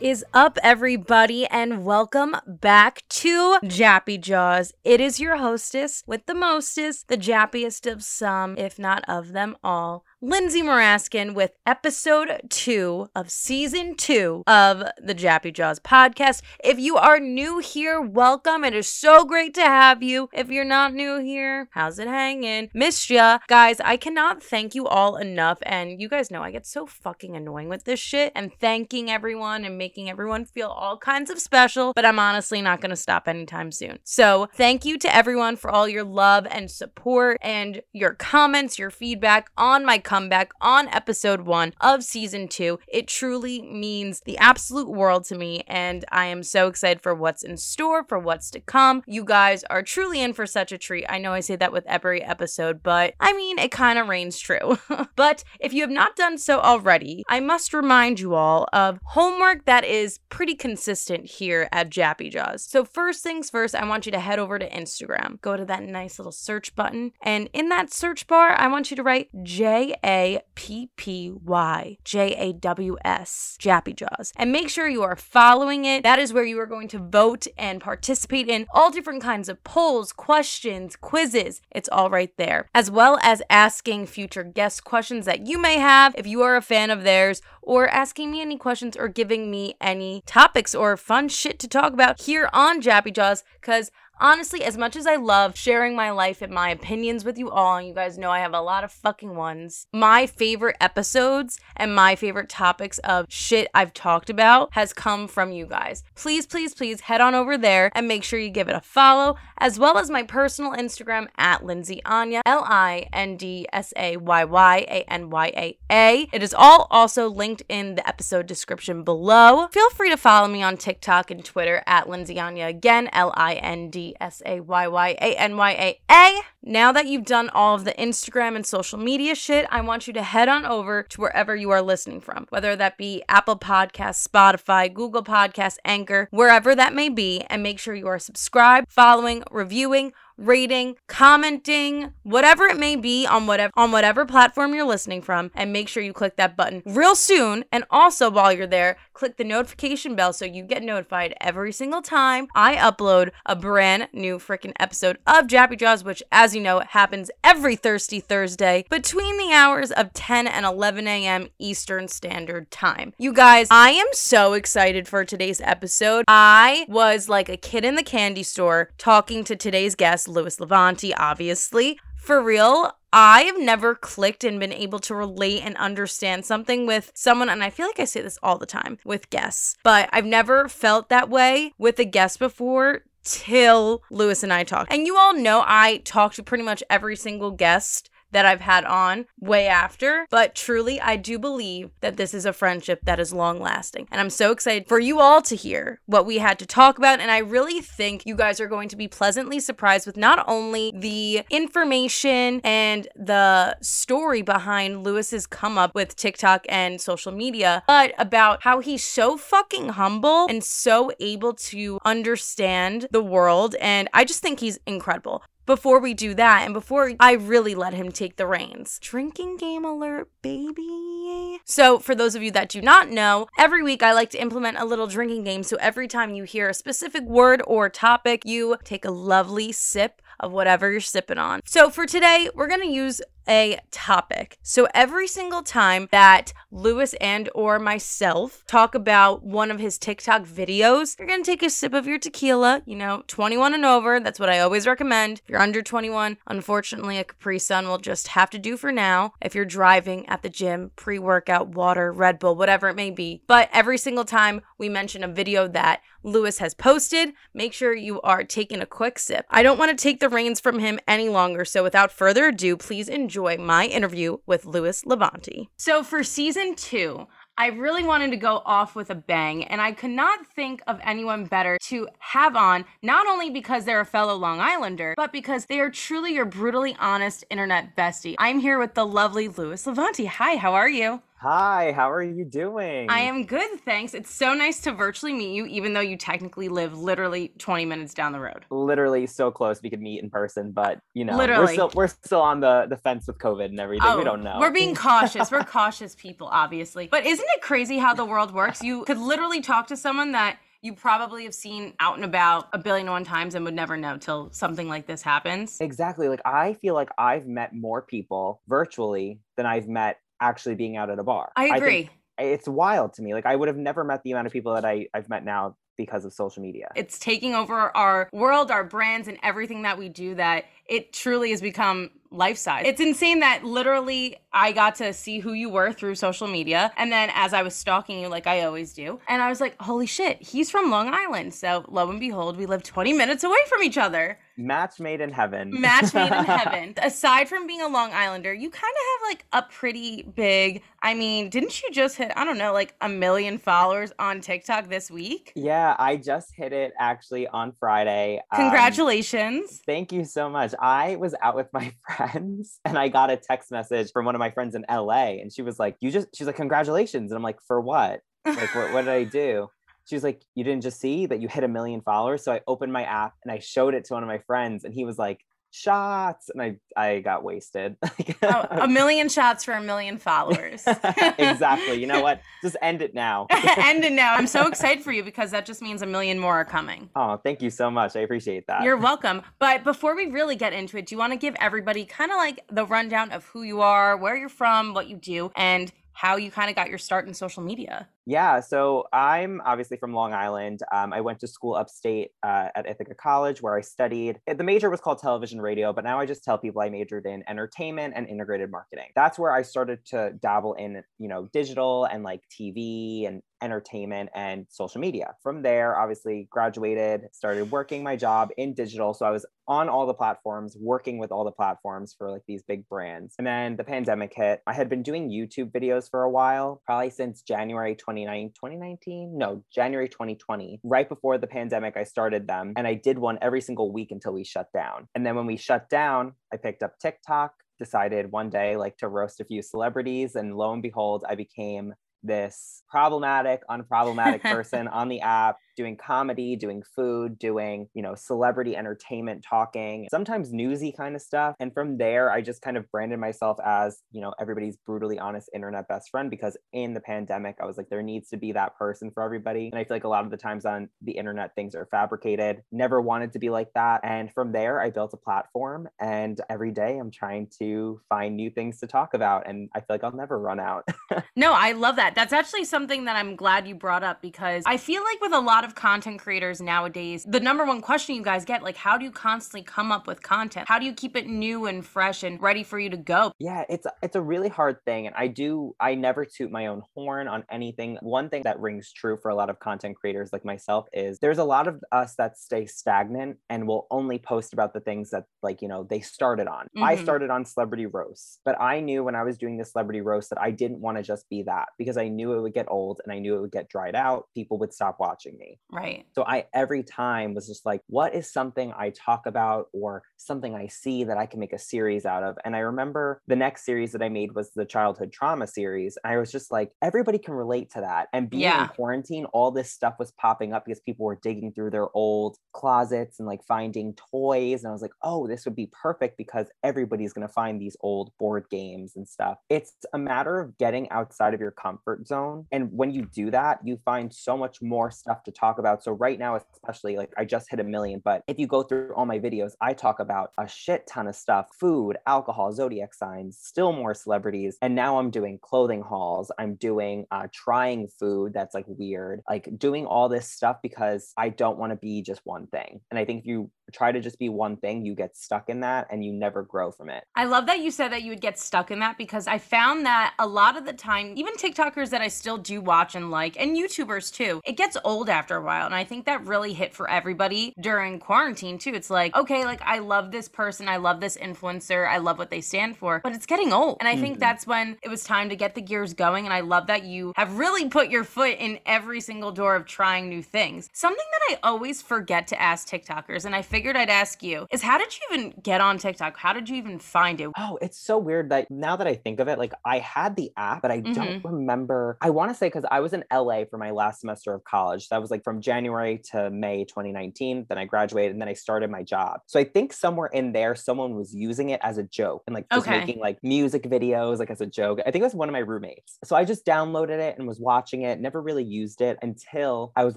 is up, everybody, and welcome back to Jappy Jaws. It is your hostess with the mostest, the jappiest of some, if not of them all, Lindsay Maraskin with episode two of season two of the Jappy Jaws podcast. If you are new here, welcome. It is so great to have you. If you're not new here, how's it hanging? Missed ya. Guys, I cannot thank you all enough. And you guys know I get so fucking annoying with this shit and thanking everyone and making everyone feel all kinds of special, but I'm honestly not going to stop anytime soon. So thank you to everyone for all your love and support and your comments, your feedback on my comeback on episode one of season two. It truly means the absolute world to me, and I am so excited for what's in store, for what's to come. You guys are truly in for such a treat. I know I say that with every episode, but I mean, it kind of reigns true. but if you have not done so already, I must remind you all of homework that is pretty consistent here at Jappy Jaws. So, first things first, I want you to head over to Instagram. Go to that nice little search button, and in that search bar, I want you to write J A P P Y J A W S, Jappy Jaws. And make sure you are following it. That is where you are going to vote and participate in all different kinds of polls, questions, quizzes. It's all right there. As well as asking future guest questions that you may have if you are a fan of theirs, or asking me any questions or giving me any topics or fun shit to talk about here on Jappy Jaws, because honestly, as much as I love sharing my life and my opinions with you all, and you guys know I have a lot of fucking ones, my favorite episodes and my favorite topics of shit I've talked about has come from you guys. Please, please, please head on over there and make sure you give it a follow, as well as my personal Instagram at Lindsay Anya, L I N D S A Y Y A N Y A A. It is all also linked in the episode description below. Feel free to follow me on TikTok and Twitter at Lindsay Anya, again, L I N D S A Y Y A N Y A A. Now that you've done all of the Instagram and social media shit, I want you to head on over to wherever you are listening from, whether that be Apple Podcasts, Spotify, Google Podcasts, Anchor, wherever that may be, and make sure you are subscribed, following, reviewing, rating, commenting, whatever it may be on whatever on whatever platform you're listening from and make sure you click that button real soon and also while you're there, click the notification bell so you get notified every single time I upload a brand new freaking episode of Jappy Jaws which as you know happens every thirsty Thursday between the hours of 10 and 11 a.m. Eastern Standard Time. You guys, I am so excited for today's episode. I was like a kid in the candy store talking to today's guest Louis Levanti, obviously. For real, I have never clicked and been able to relate and understand something with someone, and I feel like I say this all the time with guests, but I've never felt that way with a guest before till Louis and I talked. And you all know I talk to pretty much every single guest that I've had on way after. But truly, I do believe that this is a friendship that is long lasting. And I'm so excited for you all to hear what we had to talk about. And I really think you guys are going to be pleasantly surprised with not only the information and the story behind Lewis's come up with TikTok and social media, but about how he's so fucking humble and so able to understand the world. And I just think he's incredible before we do that and before I really let him take the reins. Drinking game alert, baby. So, for those of you that do not know, every week I like to implement a little drinking game. So, every time you hear a specific word or topic, you take a lovely sip of whatever you're sipping on. So, for today, we're going to use a topic. So every single time that Lewis and or myself talk about one of his TikTok videos, you're going to take a sip of your tequila, you know, 21 and over. That's what I always recommend. If you're under 21, unfortunately, a Capri Sun will just have to do for now. If you're driving at the gym, pre-workout, water, Red Bull, whatever it may be. But every single time we mention a video that Lewis has posted, make sure you are taking a quick sip. I don't want to take the reins from him any longer, so without further ado, please enjoy my interview with Louis Levanti. So for season two, I really wanted to go off with a bang, and I could not think of anyone better to have on, not only because they're a fellow Long Islander, but because they are truly your brutally honest internet bestie. I'm here with the lovely Louis Levanti. Hi, how are you? Hi, how are you doing? I am good, thanks. It's so nice to virtually meet you, even though you technically live literally 20 minutes down the road. Literally so close we could meet in person, but you know, Literally. we're still we're still on the the fence with COVID and everything. we oh, don't know. Oh, We're being cautious. We're cautious people, obviously. But isn't it crazy how the world works? You could literally talk to someone that you probably have seen out and about a billion and one times and would never know till something like this happens. exactly. Like I feel like I've met more people virtually than I've met actually being out at a bar. I think agree. it's wild to me. Like I would have never met the amount of people that I, I've met now because of social media. it's taking over our world, our brands, and everything that we do that it truly has become life size. It's insane that literally I got to see who you were through social media. And then as I was stalking you, like I always do, and I was like, holy shit, he's from Long Island. So lo and behold, we live 20 minutes away from each other. Match made in heaven. Match made in heaven. Aside from being a Long Islander, you kind of have like a pretty big, I mean, didn't you just hit, I don't know, like a million followers on TikTok this week? yeah, I just hit it actually on Friday. Um, Congratulations. Thank you so much. I was out with my friends and I got a text message from one of my friends in LA and she was like, You just, she's like, Congratulations. And I'm like, For what? Like, what, what did I do? She was like, You didn't just see that you hit a million followers. So I opened my app and I showed it to one of my friends and he was like, Shots. And I, I got wasted. Oh, a million shots for a million followers. exactly. You know what? Just end it now. End it now. I'm so excited for you because that just means a million more are coming. oh, thank you so much. I appreciate that. You're welcome. But before we really get into it, do you want to give everybody kind of like the rundown of who you are, where you're from, what you do, and how you kind of got your start in social media? Yeah, so I'm obviously from Long Island. Um, I went to school upstate uh, at Ithaca College where I studied. eh, The major was called television radio, but now I just tell people I majored in entertainment and integrated marketing. That's where I started to dabble in, you know, digital and like TV and entertainment and social media. From there, obviously graduated, started working my job in digital. So I was on all the platforms, working with all the platforms for like these big brands. And then the pandemic hit. I had been doing YouTube videos for a while, probably since January 29, 2019. No, January 2020. Right before the pandemic, I started them and I did one every single week until we shut down. And then when we shut down, I picked up TikTok, decided one day like to roast a few celebrities. And lo and behold, I became this problematic, unproblematic person on the app doing comedy, doing food, doing, you know, celebrity entertainment talking, sometimes newsy kind of stuff. And from there, I just kind of branded myself as, you know, everybody's brutally honest internet best friend because in the pandemic, I was like, there needs to be that person for everybody. And I feel like a lot of the times on the internet, things are fabricated. Never wanted to be like that. And from there, I built a platform and every day I'm trying to find new things to talk about. And I feel like I'll never run out. No, I love that. That's actually something that I'm glad you brought up because I feel like with a lot of content creators nowadays, the number one question you guys get, like, how do you constantly come up with content? How do you keep it new and fresh and ready for you to go? Yeah, it's it's a really hard thing and I do I never toot my own horn on anything. One thing that rings true for a lot of content creators like myself is there's a lot of us that stay stagnant and will only post about the things that like, you know, they started on. I Mhm. started on celebrity roasts, but I knew when I was doing the celebrity roast that I didn't want to just be that because I knew it would get old and I knew it would get dried out. People would stop watching me. Right. So I every time was just like, what is something I talk about or something I see that I can make a series out of? And I remember the next series that I made was the childhood trauma series. And I was just like, everybody can relate to that. And being Yeah. in quarantine, all this stuff was popping up because people were digging through their old closets and like finding toys. And I was like, oh, this would be perfect because everybody's going to find these old board games and stuff. It's a matter of getting outside of your comfort zone. And when you do that, you find so much more stuff to talk about. So right now, especially like I just hit a million, but if you go through all my videos, I talk about a shit ton of stuff, food, alcohol, zodiac signs, still more celebrities. And now I'm doing clothing hauls. I'm doing uh, trying food that's like weird, like doing all this stuff because I don't want to be just one thing. And I think if you try to just be one thing, you get stuck in that and you never grow from it. I love that you said that you would get stuck in that because I found that a lot of the time, even TikTokers that I still do watch and like, and YouTubers too, it gets old after a while. And I think that really hit for everybody during quarantine too. It's like, okay, like I love this person, I love this influencer, I love what they stand for, but it's getting old. And I think Mhm. that's when it was time to get the gears going. And I love that you have really put your foot in every single door of trying new things. Something that I always forget to ask TikTokers, and I figured figured I'd ask you is how did you even get on TikTok? How did you even find it? Oh, it's so weird that now that I think of it, like I had the app, but I Mm-hmm. don't remember. I want to say because I was in LA for my last semester of college. That was like from January to May 2019. Then I graduated and then I started my job. So I think somewhere in there, someone was using it as a joke and like just Okay. making like music videos, like as a joke. I think it was one of my roommates. So I just downloaded it and was watching it, never really used it until I was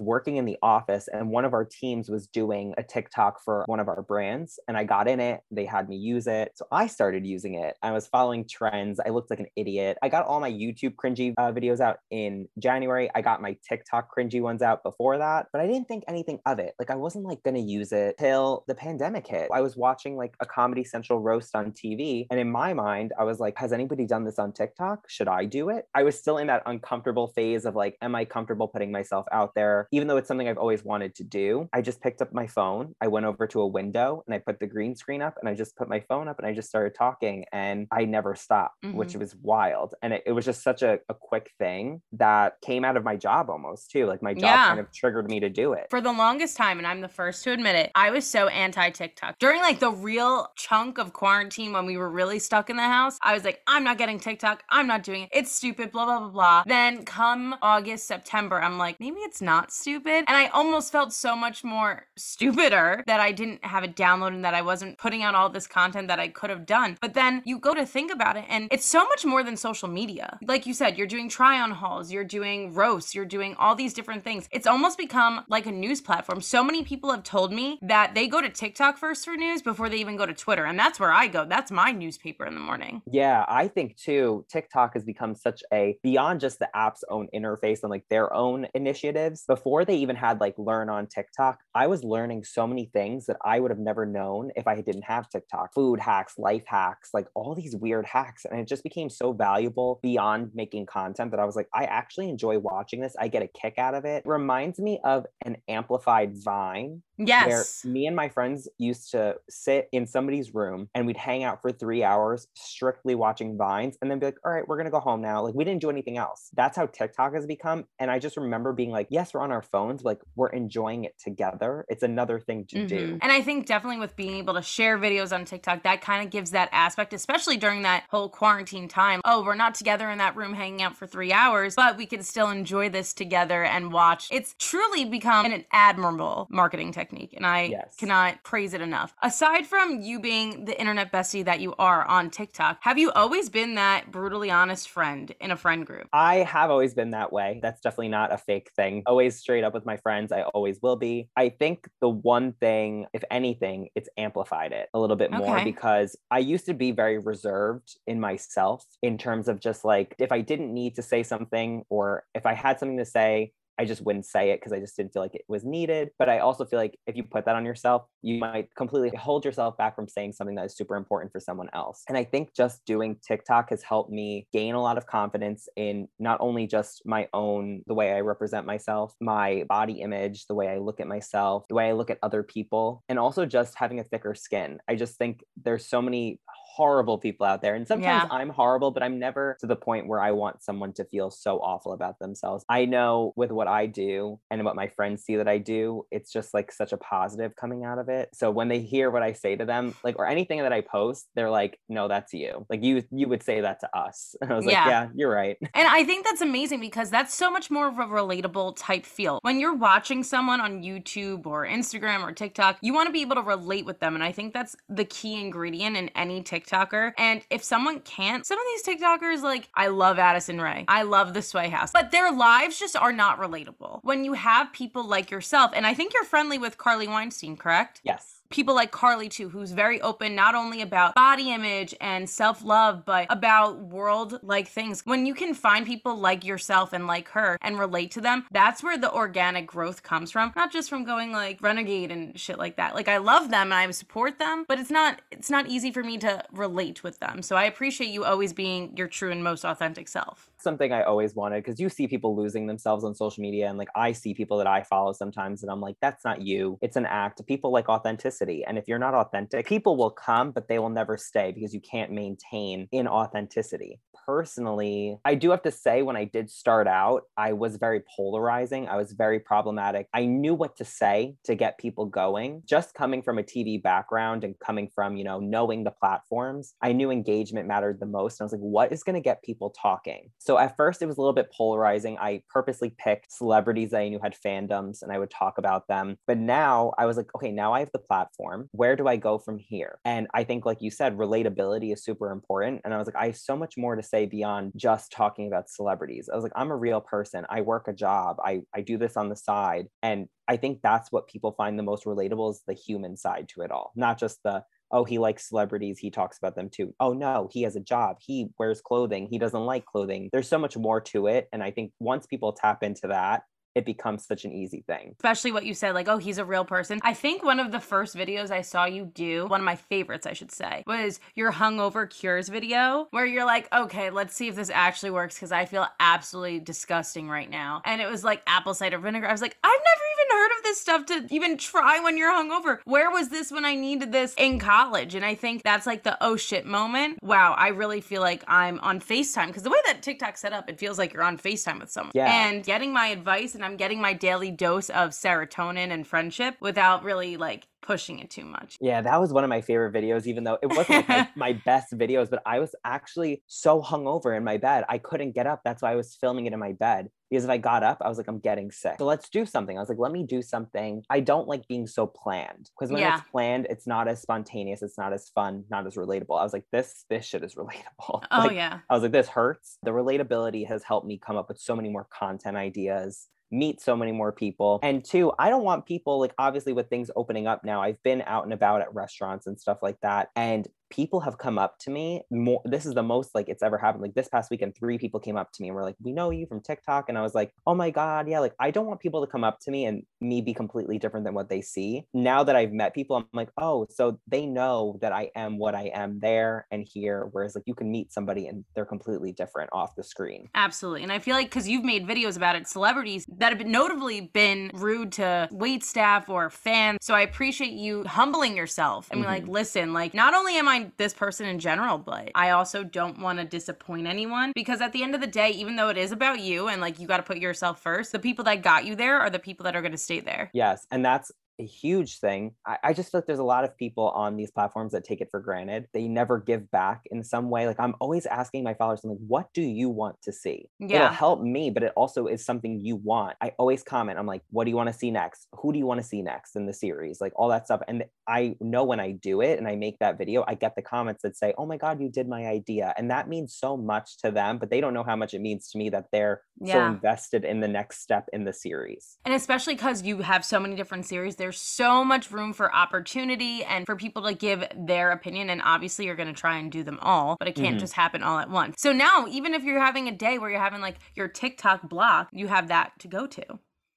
working in the office and one of our teams was doing a TikTok for one of our brands. And I got in it. They had me use it. So I started using it. I was following trends. I looked like an idiot. I got all my YouTube cringy uh, videos out in January. I got my TikTok cringy ones out before that, but I didn't think anything of it. Like I wasn't like going to use it till the pandemic hit. I was watching like a Comedy Central roast on TV. And in my mind, I was like, has anybody done this on TikTok? Should I do it? I was still in that uncomfortable phase of like, am I comfortable putting myself out there? Even though it's something I've always wanted to do, I just picked up my phone. I went over to a window and I put the green screen up and I just put my phone up and I just started talking and I never stopped, which Mhm. was wild. And it, it was just such a, a quick thing that came out of my job almost too. Like my job Yeah. kind of triggered me to do it. For the longest time, and I'm the first to admit it, I was so anti TikTok. During like the real chunk of quarantine when we were really stuck in the house, I was like, I'm not getting TikTok. I'm not doing it. It's stupid, blah, blah, blah, blah. Then come August, September, I'm like, maybe it's not stupid. And I almost felt so much more stupider that I didn't have it downloaded and that I wasn't putting out all this content that I could have done. But then you go to think about it, and it's so much more than social media. Like you said, you're doing try on hauls, you're doing roasts, you're doing all these different things. It's almost become like a news platform. So many people have told me that they go to TikTok first for news before they even go to Twitter. And that's where I go. That's my newspaper in the morning. Yeah, I think too, TikTok has become such a beyond just the app's own interface and like their own initiatives. Before they even had like learn on TikTok, I was learning so many things that I would have never known if I didn't have TikTok. Food hacks, life hacks, like all these weird hacks. And it just became so valuable beyond making content that I was like, I actually enjoy watching this. I get a kick out of it. Reminds me of an amplified Vine Yes. where me and my friends used to sit in somebody's room and we'd hang out for three hours strictly watching vines and then be like all right we're gonna go home now like we didn't do anything else that's how tiktok has become and i just remember being like yes we're on our phones like we're enjoying it together it's another thing to do And I think definitely with being able to share videos on TikTok, that kind of gives that aspect, especially during that whole quarantine time. Oh, we're not together in that room hanging out for three hours, but we can still enjoy this together and watch. It's truly become an admirable marketing technique, and I Yes. cannot praise it enough. Aside from you being the internet bestie that you are on TikTok, have you always been that brutally honest friend in a friend group? I have always been that way. That's definitely not a fake thing. Always straight up with my friends. I always will be. I think the one thing, if anything, it's amplified it a little bit more Okay. because I used to be very reserved in myself in terms of just like if I didn't need to say something or if I had something to say, I just wouldn't say it because I just didn't feel like it was needed. But I also feel like if you put that on yourself, you might completely hold yourself back from saying something that is super important for someone else. And I think just doing TikTok has helped me gain a lot of confidence in not only just my own, the way I represent myself, my body image, the way I look at myself, the way I look at other people, and also just having a thicker skin. I just think there's so many horrible people out there. And sometimes Yeah. I'm horrible, but I'm never to the point where I want someone to feel so awful about themselves. I know with what I do and what my friends see that I do, it's just like such a positive coming out of it. So when they hear what I say to them, like or anything that I post, they're like, "No, that's you. Like you you would say that to us." And I was like, Yeah. "Yeah, you're right." And I think that's amazing because that's so much more of a relatable type feel. When you're watching someone on YouTube or Instagram or TikTok, you want to be able to relate with them. And I think that's the key ingredient in any TikToker. And if someone can't, some of these TikTokers, like, I love Addison Rae, I love the Sway House, but their lives just are not relatable. When you have people like yourself, and I think you're friendly with Carly Weinstein, correct? Yes. People like Carly too, who's very open not only about body image and self-love, but about world-like things. When you can find people like yourself and like her and relate to them, that's where the organic growth comes from. Not just from going like renegade and shit like that. Like I love them and I support them, but it's not it's not easy for me to relate with them. So I appreciate you always being your true and most authentic self. Something I always wanted because you see people losing themselves on social media, and like I see people that I follow sometimes, and I'm like, that's not you. It's an act. People like authenticity. And if you're not authentic, people will come, but they will never stay because you can't maintain in authenticity personally, I do have to say, when I did start out, I was very polarizing. I was very problematic. I knew what to say to get people going. Just coming from a TV background and coming from, you know, knowing the platforms, I knew engagement mattered the most. And I was like, what is going to get people talking? So at first, it was a little bit polarizing. I purposely picked celebrities that I knew had fandoms and I would talk about them. But now I was like, okay, now I have the platform. Where do I go from here? And I think, like you said, relatability is super important. And I was like, I have so much more to say beyond just talking about celebrities. I was like, I'm a real person. I work a job. I, I do this on the side. And I think that's what people find the most relatable is the human side to it all, not just the, oh, he likes celebrities. He talks about them too. Oh, no, he has a job. He wears clothing. He doesn't like clothing. There's so much more to it. And I think once people tap into that, it becomes such an easy thing. Especially what you said, like, oh, he's a real person. I think one of the first videos I saw you do, one of my favorites, I should say, was your hungover cures video, where you're like, okay, let's see if this actually works because I feel absolutely disgusting right now. And it was like apple cider vinegar. I was like, I've never even heard of this stuff to even try when you're hungover. Where was this when I needed this in college? And I think that's like the oh shit moment. Wow, I really feel like I'm on FaceTime because the way that TikTok set up, it feels like you're on FaceTime with someone. Yeah. And getting my advice and I'm getting my daily dose of serotonin and friendship without really like pushing it too much. Yeah, that was one of my favorite videos, even though it wasn't like my, my, best videos, but I was actually so hungover in my bed. I couldn't get up. That's why I was filming it in my bed. Because if I got up, I was like, I'm getting sick. So let's do something. I was like, let me do something. I don't like being so planned because when yeah. it's planned, it's not as spontaneous, it's not as fun, not as relatable. I was like, this, this shit is relatable. Oh, like, yeah. I was like, this hurts. The relatability has helped me come up with so many more content ideas meet so many more people. And two, I don't want people like obviously with things opening up now, I've been out and about at restaurants and stuff like that. And people have come up to me more this is the most like it's ever happened like this past weekend three people came up to me and were like we know you from tiktok and i was like oh my god yeah like i don't want people to come up to me and me be completely different than what they see now that i've met people i'm like oh so they know that i am what i am there and here whereas like you can meet somebody and they're completely different off the screen absolutely and i feel like because you've made videos about it celebrities that have been notably been rude to wait staff or fans so i appreciate you humbling yourself and mm-hmm. like listen like not only am i this person in general, but I also don't want to disappoint anyone because at the end of the day, even though it is about you and like you got to put yourself first, the people that got you there are the people that are going to stay there. Yes. And that's a huge thing. I, I, just feel like there's a lot of people on these platforms that take it for granted. They never give back in some way. Like I'm always asking my followers, I'm like, what do you want to see? Yeah. It'll help me, but it also is something you want. I always comment, I'm like, what do you want to see next? Who do you want to see next in the series? Like all that stuff. And I know when I do it and I make that video, I get the comments that say, oh my God, you did my idea. And that means so much to them, but they don't know how much it means to me that they're yeah. so invested in the next step in the series. And especially because you have so many different series there's so much room for opportunity and for people to give their opinion. And obviously, you're going to try and do them all, but it can't mm-hmm. just happen all at once. So now, even if you're having a day where you're having like your TikTok block, you have that to go to.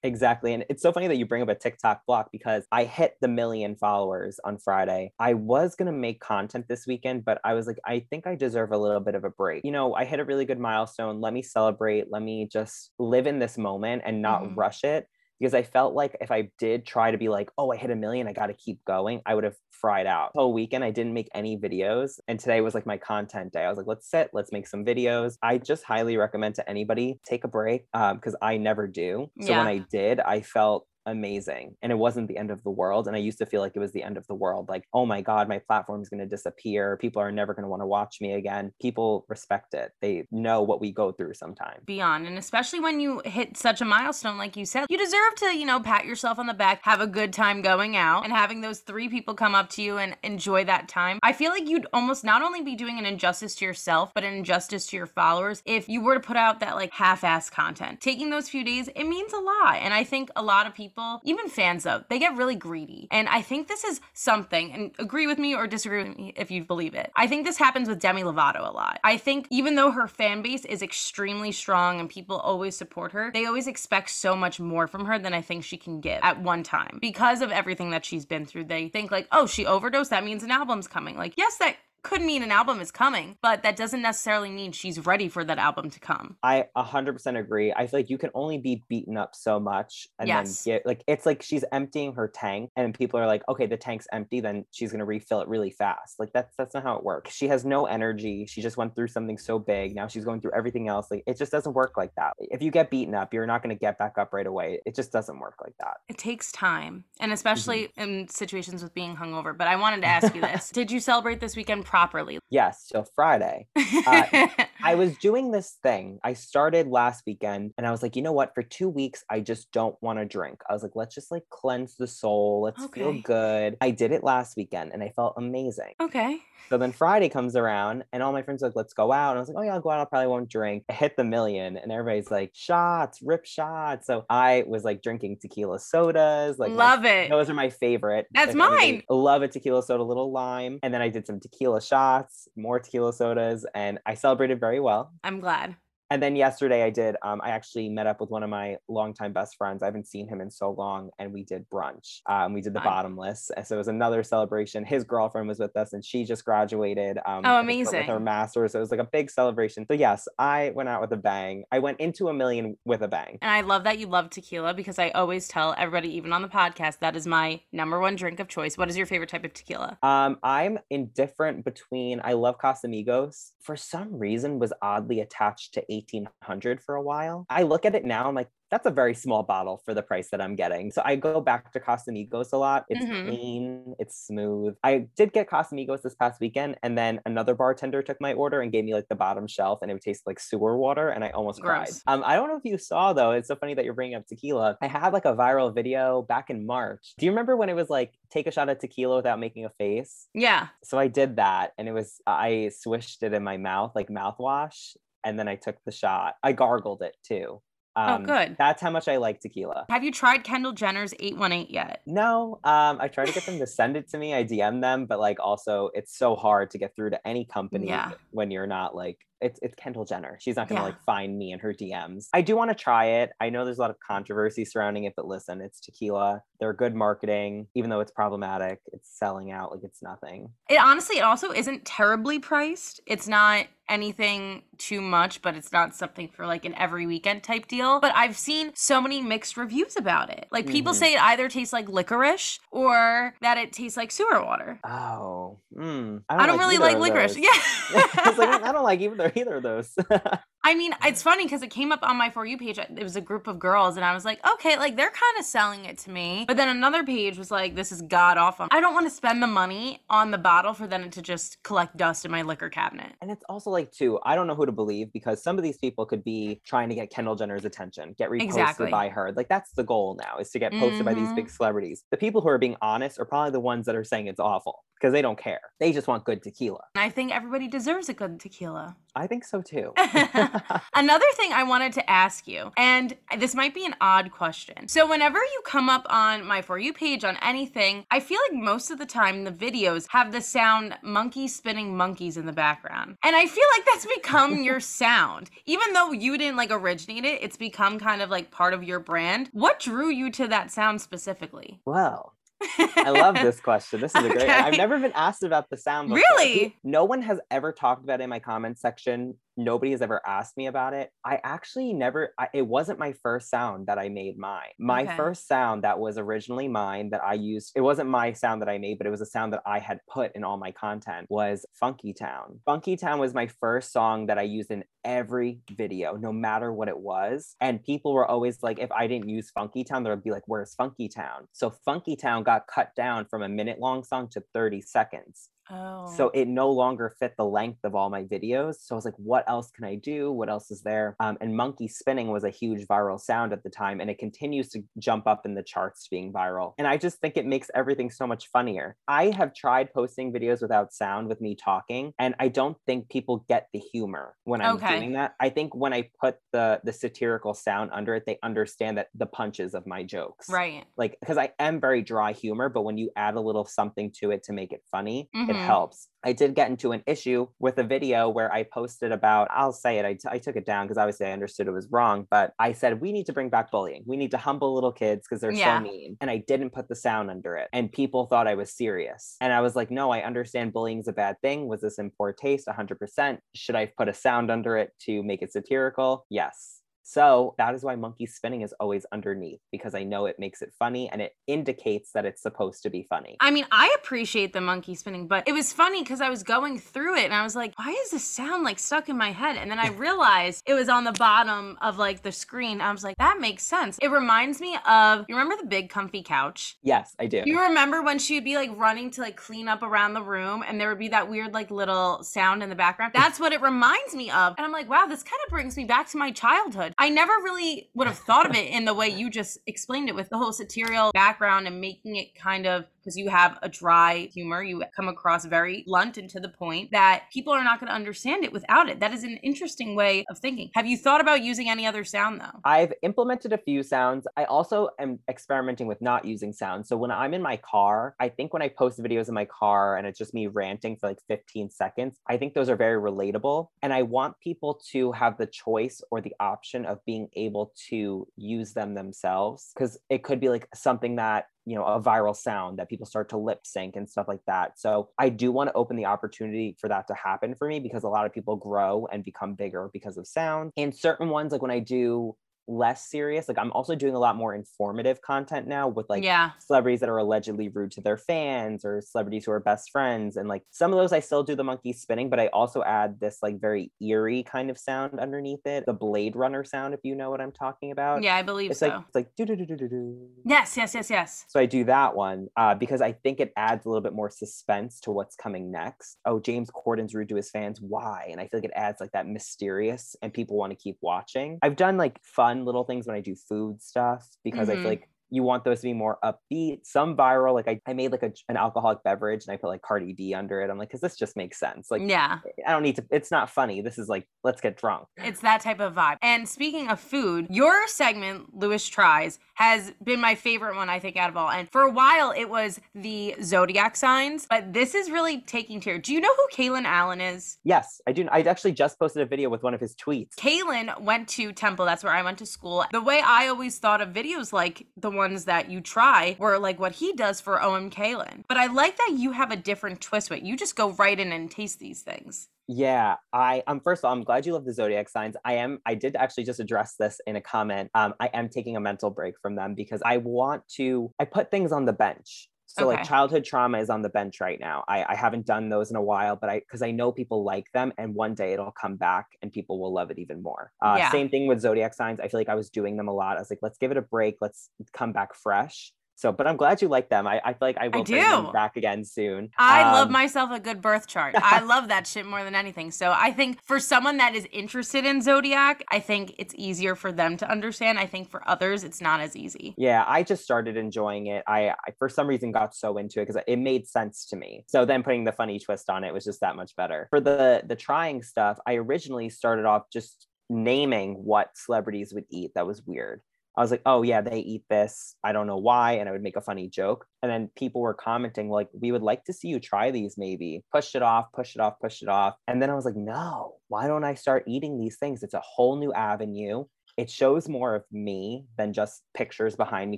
Exactly. And it's so funny that you bring up a TikTok block because I hit the million followers on Friday. I was going to make content this weekend, but I was like, I think I deserve a little bit of a break. You know, I hit a really good milestone. Let me celebrate. Let me just live in this moment and not mm-hmm. rush it because I felt like if I did try to be like, oh, I hit a million, I got to keep going, I would have fried out. Whole weekend, I didn't make any videos. And today was like my content day. I was like, let's sit, let's make some videos. I just highly recommend to anybody take a break because um, I never do. So yeah. when I did, I felt amazing and it wasn't the end of the world and i used to feel like it was the end of the world like oh my god my platform is going to disappear people are never going to want to watch me again. People respect it they know what we go through sometimes. Beyond and especially when you hit such a milestone like you said you deserve to you know pat yourself on the back have a good time going out and having those three people come up to you and enjoy that time. I feel like you'd almost not only be doing an injustice to yourself but an injustice to your followers if you were to put out that like half-ass content. Taking those few days it means a lot and i think a lot of people people, even fans though, they get really greedy. And I think this is something, and agree with me or disagree with me if you believe it. I think this happens with Demi Lovato a lot. I think even though her fan base is extremely strong and people always support her, they always expect so much more from her than I think she can give at one time. Because of everything that she's been through, they think like, oh, she overdosed, that means an album's coming. Like, yes, that could mean an album is coming, but that doesn't necessarily mean she's ready for that album to come. I 100% agree. I feel like you can only be beaten up so much and Yes. then get like it's like she's emptying her tank and people are like, okay, the tank's empty, then she's gonna refill it really fast. Like that's that's not how it works. She has no energy. She just went through something so big. Now she's going through everything else. Like it just doesn't work like that. If you get beaten up, you're not gonna get back up right away. It just doesn't work like that. It takes time, and especially mm-hmm. in situations with being hungover. But I wanted to ask you this Did you celebrate this weekend properly? Yes. till Friday. Uh, I was doing this thing. I started last weekend and I was like, you know what? For two weeks, I just don't want to drink. I was like, let's just like cleanse the soul. Let's feel good. I did it last weekend and I felt amazing. okay. So then Friday comes around and all my friends are like, let's go out. And I was like, oh yeah, I'll go out. I probably won't drink. I hit the million and everybody's like, shots, rip shots. So I was like drinking tequila sodas. Like my Love it. those are my favorite. That's If mine. Love a tequila soda, little lime. And then I did some tequila shots, more tequila sodas, and I celebrated very well. I'm glad. And then yesterday I did, um, I actually met up with one of my longtime best friends. I haven't seen him in so long. And we did brunch. Um, we did the bottomless. So it was another celebration. His girlfriend was with us and she just graduated. Um, Oh, think With her amazing. master's. So it was like a big celebration. So yes, I went out with a bang. I went into a million with a bang. And I love that you love tequila because I always tell everybody, even on the podcast, that is my number one drink of choice. What is your favorite type of tequila? Um, I'm indifferent between I love Casamigos. For some reason, was oddly attached to 1800 for a while. I look at it now, I'm like, that's a very small bottle for the price that I'm getting. So I go back to Casamigos a lot. It's Mhm. clean, it's smooth. I did get Casamigos this past weekend, and then another bartender took my order and gave me like the bottom shelf, and it would taste like sewer water, and I almost cried. Um, I don't know if you saw though. It's so funny that you're bringing up tequila. I had like a viral video back in March. Do you remember when it was like take a shot of tequila without making a face? Yeah. so I did that and it was I swished it in my mouth like mouthwash and then I took the shot. I gargled it too. Um, Oh, good. That's how much I like tequila. Have you tried Kendall Jenner's 818 yet? No, um, I tried to get them to send it to me. I DM them, but like also it's so hard to get through to any company Yeah. when you're not like it's it's Kendall Jenner. She's not gonna Yeah. like find me in her DMs. I do want to try it. I know there's a lot of controversy surrounding it, but listen, it's tequila. They're good marketing, even though it's problematic. It's selling out like it's nothing. It honestly, it also isn't terribly priced. It's not anything too much, but it's not something for like an every weekend type deal. But I've seen so many mixed reviews about it. Like people Mhm. say it either tastes like licorice or that it tastes like sewer water. Oh, mm, I don't, really either like of licorice. Yeah. I like, I don't like either either of those. I mean, it's funny because it came up on my For You page. It was a group of girls, and I was like, okay, like they're kind of selling it to me. But then another page was like, this is god awful. I don't want to spend the money on the bottle for then it to just collect dust in my liquor cabinet. and it's also like too, I don't know who to believe because some of these people could be trying to get Kendall Jenner's attention, get reposted Exactly. by her. Like that's the goal now is to get posted by these Mhm. big celebrities. The people who are being honest are probably the ones that are saying it's awful because they don't care. They just want good tequila. And I think everybody deserves a good tequila. I think so too. Another thing I wanted to ask you, and this might be an odd question. So, whenever you come up on my For You page on anything, I feel like most of the time the videos have the sound monkey spinning monkeys in the background. And I feel like that's become your sound. Even though you didn't like originate it, it's become kind of like part of your brand. What drew you to that sound specifically? well, I love this question. This is a great. Okay. I've never been asked about the sound. Before. Really? No one has ever talked about it in my comment section. Nobody has ever asked me about it. I actually never. I, it wasn't my first sound that I made mine. My Okay. first sound that was originally mine that I used. It wasn't my sound that I made, but it was a sound that I had put in all my content. Was Funky Town. Funky Town was my first song that I used in every video, no matter what it was. And people were always like, if I didn't use Funky Town, they would be like, "Where's Funky Town?" So Funky Town got cut down from a minute long song to 30 seconds. Oh. So it no longer fit the length of all my videos. So I was like, what else can I do? What else is there? Um, and monkey spinning was a huge viral sound at the time, and it continues to jump up in the charts being viral. And I just think it makes everything so much funnier. I have tried posting videos without sound with me talking, and I don't think people get the humor when I'm Okay. doing that. I think when I put the the satirical sound under it, they understand that the punches of my jokes right. like because I am very dry humor, but when you add a little something to it to make it funny, Mhm. it it helps. I did get into an issue with a video where I posted about, I'll say it, I, t- I took it down because obviously I understood it was wrong, but I said, we need to bring back bullying. We need to humble little kids because they're Yeah. so mean. And I didn't put the sound under it. And people thought I was serious. And I was like, no, I understand bullying is a bad thing. Was this in poor taste? 100%. Should I put a sound under it to make it satirical? Yes. So that is why monkey spinning is always underneath because I know it makes it funny and it indicates that it's supposed to be funny. I mean, I appreciate the monkey spinning, but it was funny because I was going through it and I was like, why is this sound like stuck in my head? And then I realized it was on the bottom of like the screen. I was like, that makes sense. It reminds me of, you remember the big comfy couch? Yes, I do. You remember when she would be like running to like clean up around the room and there would be that weird like little sound in the background? That's what it reminds me of. And I'm like, wow, this kind of brings me back to my childhood. I never really would have thought of it in the way you just explained it with the whole satirical background and making it kind of because you have a dry humor, you come across very blunt and to the point that people are not going to understand it without it. That is an interesting way of thinking. Have you thought about using any other sound though? I've implemented a few sounds. I also am experimenting with not using sound. So when I'm in my car, I think when I post videos in my car and it's just me ranting for like 15 seconds, I think those are very relatable. And I want people to have the choice or the option of being able to use them themselves because it could be like something that you know a viral sound that people start to lip sync and stuff like that. So i do want to open the opportunity for that to happen for me because a lot of people grow and become bigger because of sound. And certain ones like when i do less serious like i'm also doing a lot more informative content now with like yeah. celebrities that are allegedly rude to their fans or celebrities who are best friends and like some of those i still do the monkey spinning but i also add this like very eerie kind of sound underneath it the blade runner sound if you know what i'm talking about Yeah, I believe it's so. like it's like do do do do do do yes, yes, yes, yes. so I do that one uh, because I think it adds a little bit more suspense to what's coming next. Oh, James Corden's rude to his fans. Why? And I feel like it adds like that mysterious and people want to keep watching. I've done like fun little things when I do food stuff because I Mhm. feel like you want those to be more upbeat. Some viral, like I, I made like a, an alcoholic beverage and I put like Cardi B under it. I'm like, because this just makes sense. Like, yeah. I don't need to, it's not funny. This is like, let's get drunk. It's that type of vibe. And speaking of food, your segment, Lewis Tries, has been my favorite one, I think, out of all. And for a while, it was the zodiac signs, but this is really taking tier. Do you know who Kalen Allen is? Yes, I do. I actually just posted a video with one of his tweets. Kalen went to Temple. That's where I went to school. The way I always thought of videos like the ones that you try were like what he does for OM Kalen. But I like that you have a different twist to it. You just go right in and taste these things. Yeah, I um first of all, I'm glad you love the zodiac signs. I am I did actually just address this in a comment. Um I am taking a mental break from them because I want to I put things on the bench. So Okay. like childhood trauma is on the bench right now. I, I haven't done those in a while, but I because I know people like them and one day it'll come back and people will love it even more. Uh, Yeah. Same thing with zodiac signs. I feel like I was doing them a lot. I was like, let's give it a break. Let's come back fresh. So, but I'm glad you like them. I, I feel like I will bring them back again soon. I love Um, myself a good birth chart. I love that shit more than anything. So I think for someone that is interested in zodiac, I think it's easier for them to understand. I think for others, it's not as easy. Yeah, I just started enjoying it. I, I for some reason got so into it because it made sense to me. So then putting the funny twist on it was just that much better. For the the trying stuff, I originally started off just naming what celebrities would eat. That was weird. I was like, oh yeah, they eat this. I don't know why. And I would make a funny joke. And then people were commenting, like, we would like to see you try these maybe. Pushed it off, pushed it off, pushed it off. And then I was like, no, why don't I start eating these things? It's a whole new avenue it shows more of me than just pictures behind me.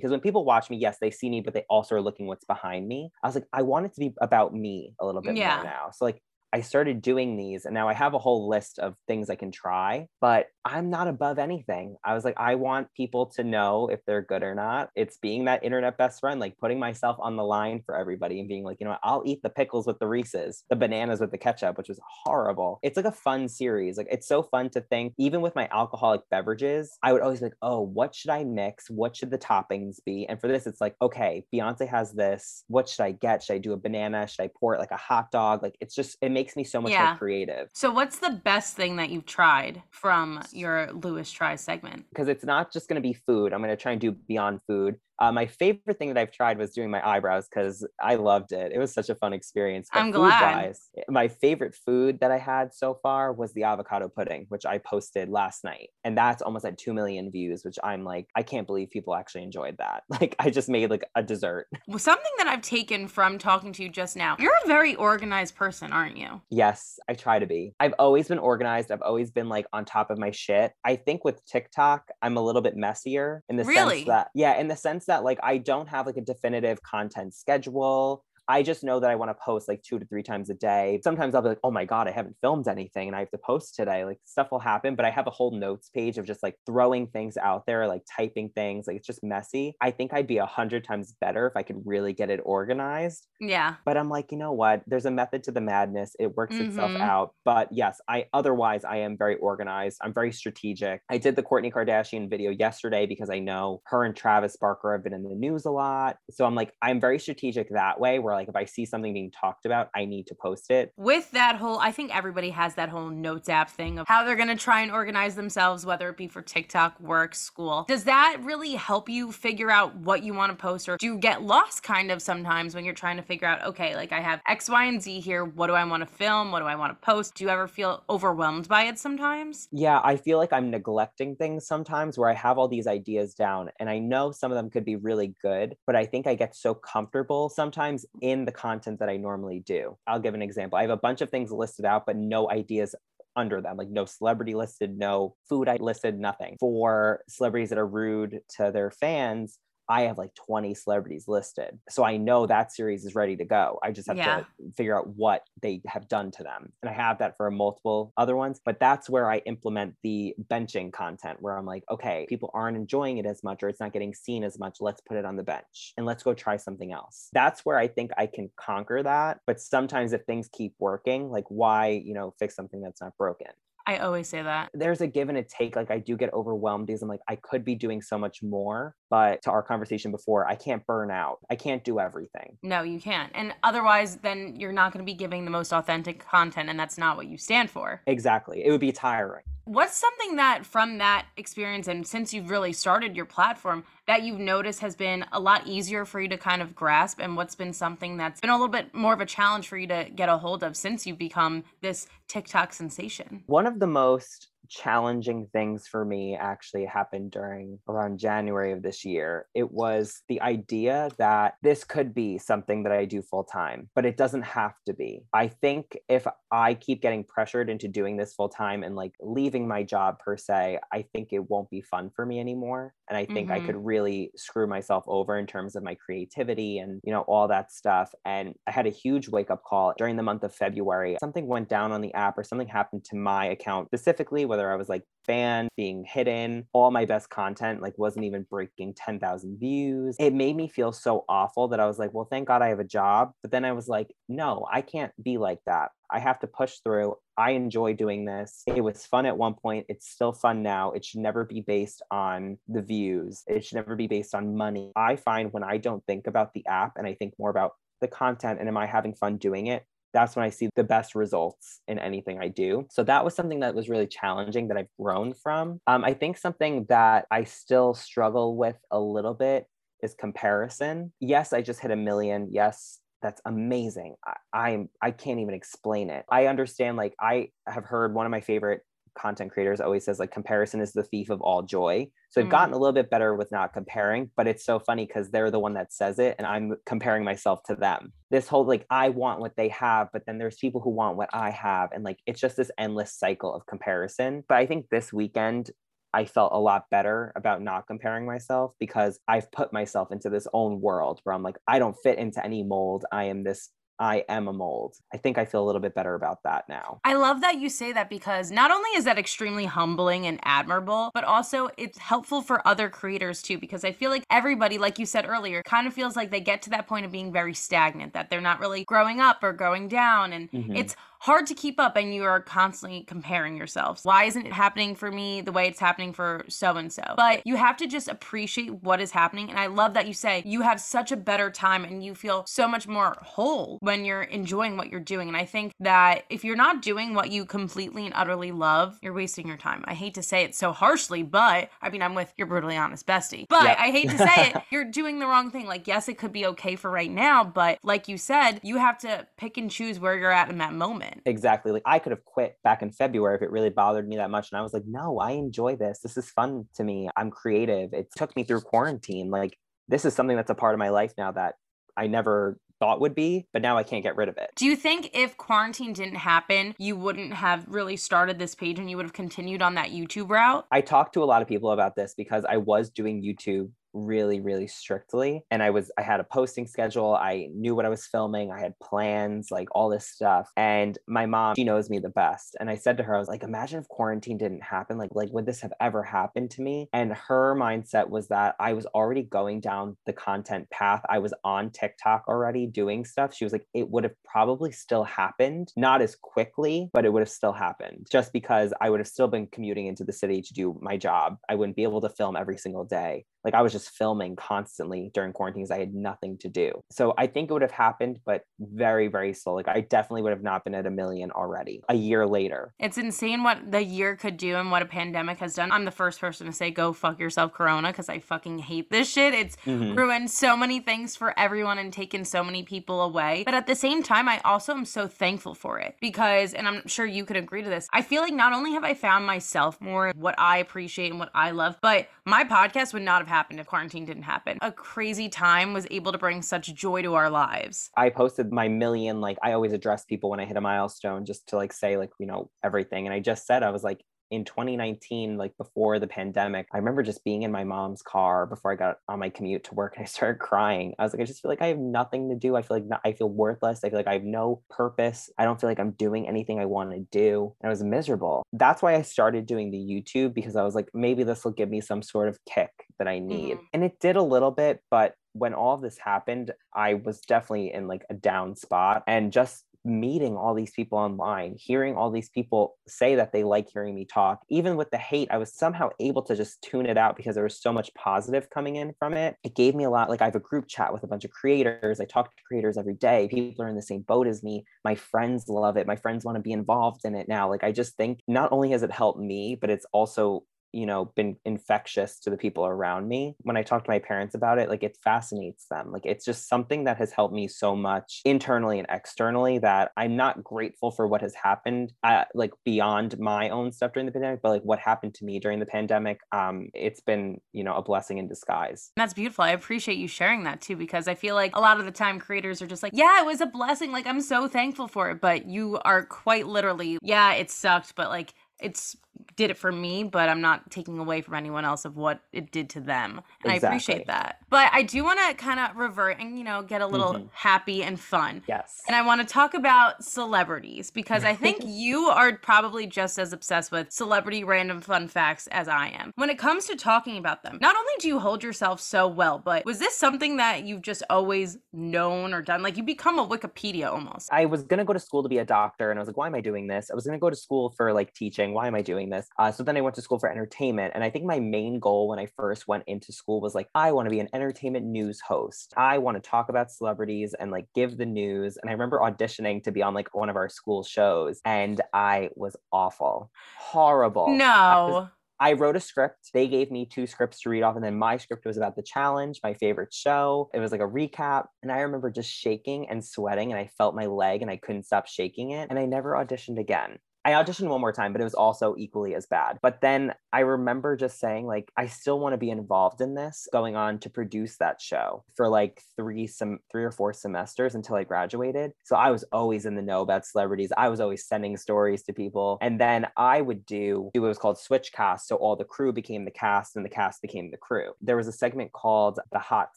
Because when people watch me, yes, they see me, but they also are looking what's behind me. I was like, I want it to be about me a little bit Yeah. more now. So like I started doing these and now I have a whole list of things I can try, but I'm not above anything. I was like, I want people to know if they're good or not. It's being that internet best friend, like putting myself on the line for everybody and being like, you know what, I'll eat the pickles with the Reese's, the bananas with the ketchup, which was horrible. It's like a fun series. Like it's so fun to think, even with my alcoholic beverages, I would always be like, oh, what should I mix? What should the toppings be? And for this, it's like, okay, Beyonce has this. What should I get? Should I do a banana? Should I pour it like a hot dog? Like it's just, it makes me so much Yeah. more creative. So, what's the best thing that you've tried from your Lewis Tries segment? because it's not just going to be food. I'm going to try and do beyond food. Uh, my favorite thing that I've tried was doing my eyebrows because I loved it. It was such a fun experience. But I'm glad. Wise, my favorite food that I had so far was the avocado pudding, which I posted last night. And that's almost at 2 million views, which I'm like, I can't believe people actually enjoyed that. Like, I just made like a dessert. Well, something that I've taken from talking to you just now, you're a very organized person, aren't you? Yes, I try to be. I've always been organized. I've always been like on top of my shit. I think with TikTok, I'm a little bit messier in the really? sense that, yeah, in the sense that like I don't have like a definitive content schedule. I just know that I want to post like two to three times a day. Sometimes I'll be like, oh my God, I haven't filmed anything and I have to post today. Like stuff will happen, but I have a whole notes page of just like throwing things out there, like typing things. Like it's just messy. I think I'd be a hundred times better if I could really get it organized. Yeah. But I'm like, you know what? There's a method to the madness. It works mm-hmm. itself out. But yes, I otherwise I am very organized. I'm very strategic. I did the Kourtney Kardashian video yesterday because I know her and Travis Barker have been in the news a lot. So I'm like, I'm very strategic that way where like if I see something being talked about, I need to post it. With that whole, I think everybody has that whole notes app thing of how they're going to try and organize themselves, whether it be for TikTok, work, school. Does that really help you figure out what you want to post, or do you get lost kind of sometimes when you're trying to figure out, okay, like I have X, Y, and Z here. What do I want to film? What do I want to post? Do you ever feel overwhelmed by it sometimes? Yeah, I feel like I'm neglecting things sometimes where I have all these ideas down and I know some of them could be really good, but I think I get so comfortable sometimes in the content that I normally do. I'll give an example. I have a bunch of things listed out, but no ideas under them, like no celebrity listed, no food I listed, nothing. For celebrities that are rude to their fans, I have like 20 celebrities listed. So I know that series is ready to go. I just have yeah. to figure out what they have done to them. And I have that for multiple other ones, but that's where I implement the benching content where I'm like, okay, people aren't enjoying it as much or it's not getting seen as much. Let's put it on the bench and let's go try something else. That's where I think I can conquer that. But sometimes if things keep working, like why, you know, fix something that's not broken? I always say that. There's a give and a take. Like I do get overwhelmed because I'm like, I could be doing so much more. But to our conversation before, I can't burn out. I can't do everything. No, you can't. And otherwise, then you're not going to be giving the most authentic content. And that's not what you stand for. Exactly. It would be tiring. What's something that from that experience and since you've really started your platform that you've noticed has been a lot easier for you to kind of grasp and what's been something that's been a little bit more of a challenge for you to get a hold of since you've become this TikTok sensation? One of the most challenging things for me actually happened during around January of this year. It was the idea that this could be something that I do full time, but it doesn't have to be. I think if I keep getting pressured into doing this full time and like leaving my job per se, I think it won't be fun for me anymore. And I think mm-hmm. I could really screw myself over in terms of my creativity and, you know, all that stuff. And I had a huge wake up call during the month of February. Something went down on the app or something happened to my account specifically, whether whether I was like banned, being hidden, all my best content like wasn't even breaking 10,000 views. It made me feel so awful that I was like, well, thank God I have a job. But then I was like, no, I can't be like that. I have to push through. I enjoy doing this. It was fun at one point. It's still fun now. It should never be based on the views. It should never be based on money. I find when I don't think about the app and I think more about the content and am I having fun doing it, that's when I see the best results in anything I do. So that was something that was really challenging that I've grown from. Um, I think something that I still struggle with a little bit is comparison. Yes, I just hit a million. Yes, that's amazing. I, I'm I can't even explain it. I understand like I have heard one of my favorite content creators always says like comparison is the thief of all joy. So I've mm. gotten a little bit better with not comparing, but it's so funny because they're the one that says it and I'm comparing myself to them. This whole like I want what they have, but then there's people who want what I have. And like it's just this endless cycle of comparison. But I think this weekend I felt a lot better about not comparing myself because I've put myself into this own world where I'm like, I don't fit into any mold. I am this I am a mold. I think I feel a little bit better about that now. I love that you say that because not only is that extremely humbling and admirable, but also it's helpful for other creators too. Because I feel like everybody, like you said earlier, kind of feels like they get to that point of being very stagnant, that they're not really growing up or growing down. And mm-hmm. it's hard to keep up and you are constantly comparing yourselves. Why isn't it happening for me the way it's happening for so and so? But you have to just appreciate what is happening. And I love that you say you have such a better time and you feel so much more whole when you're enjoying what you're doing. And I think that if you're not doing what you completely and utterly love, you're wasting your time. I hate to say it so harshly, but I mean, I'm with your brutally honest bestie. But yep. I hate to say it, you're doing the wrong thing. Like, yes, it could be okay for right now, but like you said, you have to pick and choose where you're at in that moment. Exactly. Like, I could have quit back in February if it really bothered me that much. And I was like, no, I enjoy this. This is fun to me. I'm creative. It took me through quarantine. Like, this is something that's a part of my life now that I never thought would be, but now I can't get rid of it. Do you think if quarantine didn't happen, you wouldn't have really started this page and you would have continued on that YouTube route? I talked to a lot of people about this because I was doing YouTube really really strictly and i was i had a posting schedule i knew what i was filming i had plans like all this stuff and my mom she knows me the best and i said to her i was like imagine if quarantine didn't happen like like would this have ever happened to me? And her mindset was that i was already going down the content path i was on tiktok already doing stuff she was like it would have probably still happened not as quickly but it would have still happened just because i would have still been commuting into the city to do my job i wouldn't be able to film every single day. Like I was just filming constantly during quarantine because I had nothing to do. So I think it would have happened, but very, very slow. Like I definitely would have not been at a million already a year later. It's insane what the year could do and what a pandemic has done. I'm the first person to say, go fuck yourself, Corona, because I fucking hate this shit. It's mm-hmm. ruined so many things for everyone and taken so many people away. But at the same time, I also am so thankful for it because, and I'm sure you could agree to this, I feel like not only have I found myself more, what I appreciate and what I love, but my podcast would not have happened if quarantine didn't happen. A crazy time was able to bring such joy to our lives. I posted my million, like I always address people when I hit a milestone just to like say like, you know, everything. And I just said, I was like, in 2019, like before the pandemic, I remember just being in my mom's car before I got on my commute to work and I started crying. I was like, I just feel like I have nothing to do. I feel like not, I feel worthless. I feel like I have no purpose. I don't feel like I'm doing anything I want to do. And I was miserable. That's why I started doing the YouTube because I was like, maybe this will give me some sort of kick that I need. Mm-hmm. And it did a little bit, but when all of this happened, I was definitely in like a down spot. And just meeting all these people online, hearing all these people say that they like hearing me talk, even with the hate, I was somehow able to just tune it out because there was so much positive coming in from it. It gave me a lot. Like I have a group chat with a bunch of creators. I talk to creators every day. People are in the same boat as me. My friends love it. My friends want to be involved in it now. Like I just think not only has it helped me, but it's also you know been infectious to the people around me when i talk to my parents about it like it fascinates them like it's just something that has helped me so much internally and externally that i'm not grateful for what has happened uh, like beyond my own stuff during the pandemic but like what happened to me during the pandemic um it's been you know a blessing in disguise. That's beautiful i appreciate you sharing that too because i feel like a lot of the time creators are just like yeah it was a blessing like i'm so thankful for it but you are quite literally yeah it sucked but like it's did it for me, but I'm not taking away from anyone else of what it did to them. And exactly. I appreciate that. But I do want to kind of revert and, you know, get a little mm-hmm. happy and fun. Yes. And I want to talk about celebrities because I think you are probably just as obsessed with celebrity random fun facts as I am. When it comes to talking about them, not only do you hold yourself so well, but was this something that you've just always known or done? Like you become a Wikipedia almost. I was going to go to school to be a doctor and I was like, why am I doing this? I was going to go to school for like teaching. Why am I doing this? Uh, so then I went to school for entertainment. And I think my main goal when I first went into school was like, I want to be an entertainment news host. I want to talk about celebrities and like give the news. And I remember auditioning to be on like one of our school shows and I was awful, horrible. No. I wrote a script. They gave me two scripts to read off, and then my script was about the challenge, my favorite show. It was like a recap. And I remember just shaking and sweating, and I felt my leg and I couldn't stop shaking it. And I never auditioned again. I auditioned one more time, but it was also equally as bad. But then I remember just saying, like, I still want to be involved in this, going on to produce that show for like three some three or four semesters until I graduated. So I was always in the know about celebrities. I was always sending stories to people. And then I would do it was called switch cast. So all the crew became the cast and the cast became the crew. There was a segment called The Hot